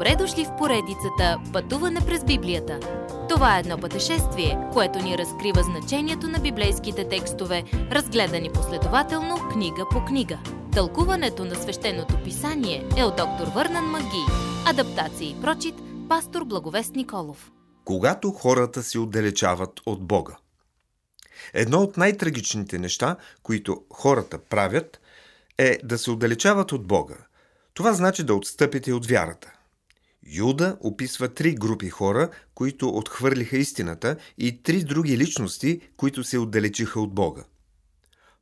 Добре дошли в поредицата Пътуване през Библията. Това е едно пътешествие, което ни разкрива значението на библейските текстове, разгледани последователно книга по книга. Тълкуването на свещеното писание е от доктор Върнан Маги. Адаптация и прочит, пастор Благовест Николов. Когато хората се отдалечават от Бога. Едно от най-трагичните неща, които хората правят, е да се отдалечават от Бога. Това значи да отстъпите от вярата. Юда описва три групи хора, които отхвърлиха истината и три други личности, които се отдалечиха от Бога.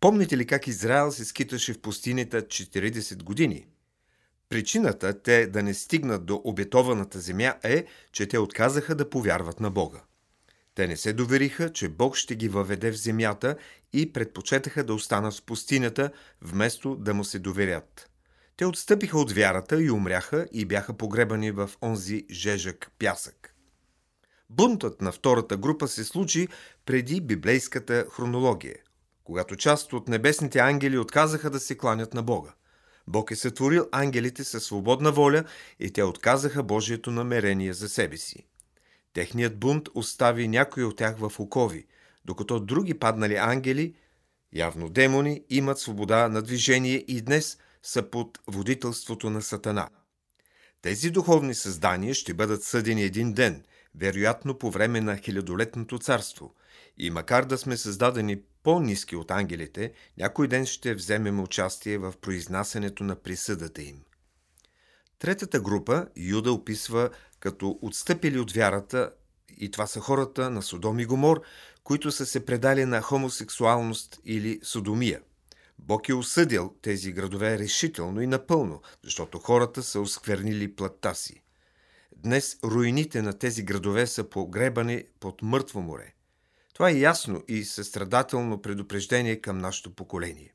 Помните ли как Израел се скиташе в пустинята 40 години? Причината те да не стигнат до обетованата земя е, че те отказаха да повярват на Бога. Те не се довериха, че Бог ще ги въведе в земята и предпочетаха да останат в пустинята, вместо да му се доверят. Те отстъпиха от вярата и умряха и бяха погребани в онзи жежък пясък. Бунтът на втората група се случи преди библейската хронология, когато част от небесните ангели отказаха да се кланят на Бога. Бог е сътворил ангелите със свободна воля и те отказаха Божието намерение за себе си. Техният бунт остави някои от тях в окови, докато други паднали ангели, явно демони, имат свобода на движение и днес са под водителството на Сатана. Тези духовни създания ще бъдат съдени един ден, вероятно по време на хилядолетното царство. И макар да сме създадени по-низки от ангелите, някой ден ще вземем участие в произнасянето на присъдата им. Третата група Юда описва като отстъпили от вярата и това са хората на Содом и Гомор, които са се предали на хомосексуалност или содомия. Бог е осъдил тези градове решително и напълно, защото хората са осквернили плътта си. Днес руините на тези градове са погребани под мъртво море. Това е ясно и състрадателно предупреждение към нашето поколение.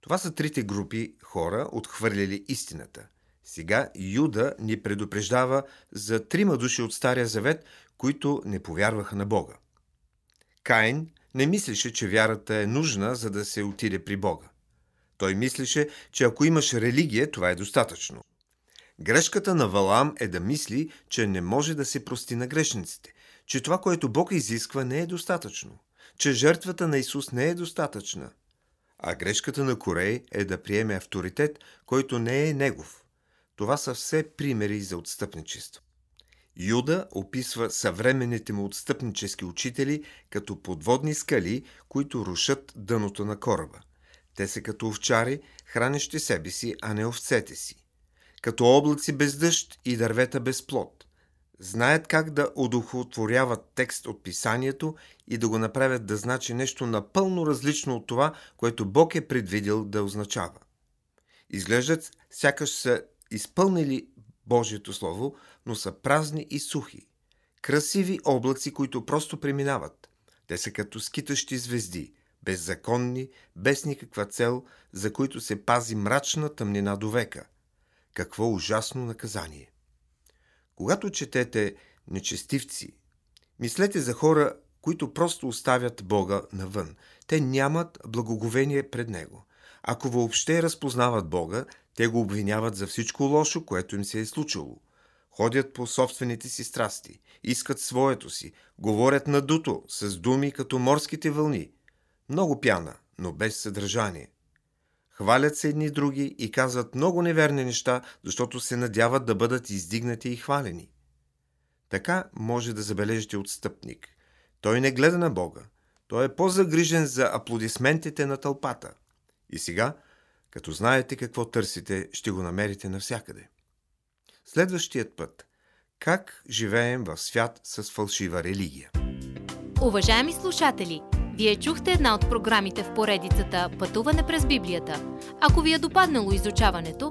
Това са трите групи хора, отхвърляли истината – сега Юда ни предупреждава за трима души от Стария Завет, които не повярваха на Бога. Каин не мислеше, че вярата е нужна, за да се отиде при Бога. Той мислеше, че ако имаш религия, това е достатъчно. Грешката на Валам е да мисли, че не може да се прости на грешниците, че това, което Бог изисква, не е достатъчно, че жертвата на Исус не е достатъчна. А грешката на Корей е да приеме авторитет, който не е негов. Това са все примери за отстъпничество. Юда описва съвременните му отстъпнически учители като подводни скали, които рушат дъното на кораба. Те са като овчари, хранещи себе си, а не овцете си. Като облаци без дъжд и дървета без плод. Знаят как да удохотворяват текст от писанието и да го направят да значи нещо напълно различно от това, което Бог е предвидел да означава. Изглеждат сякаш са изпълнили Божието Слово, но са празни и сухи. Красиви облаци, които просто преминават. Те са като скитащи звезди, беззаконни, без никаква цел, за които се пази мрачна тъмнина до века. Какво ужасно наказание! Когато четете нечестивци, мислете за хора, които просто оставят Бога навън. Те нямат благоговение пред Него. Ако въобще разпознават Бога, те го обвиняват за всичко лошо, което им се е случило. Ходят по собствените си страсти, искат своето си, говорят надуто, с думи като морските вълни. Много пяна, но без съдържание. Хвалят се едни други и казват много неверни неща, защото се надяват да бъдат издигнати и хвалени. Така може да забележите отстъпник. Той не гледа на Бога. Той е по-загрижен за аплодисментите на тълпата. И сега – като знаете какво търсите, ще го намерите навсякъде. Следващият път. Как живеем в свят с фалшива религия? Уважаеми слушатели, вие чухте една от програмите в поредицата Пътуване през Библията. Ако ви е допаднало изучаването,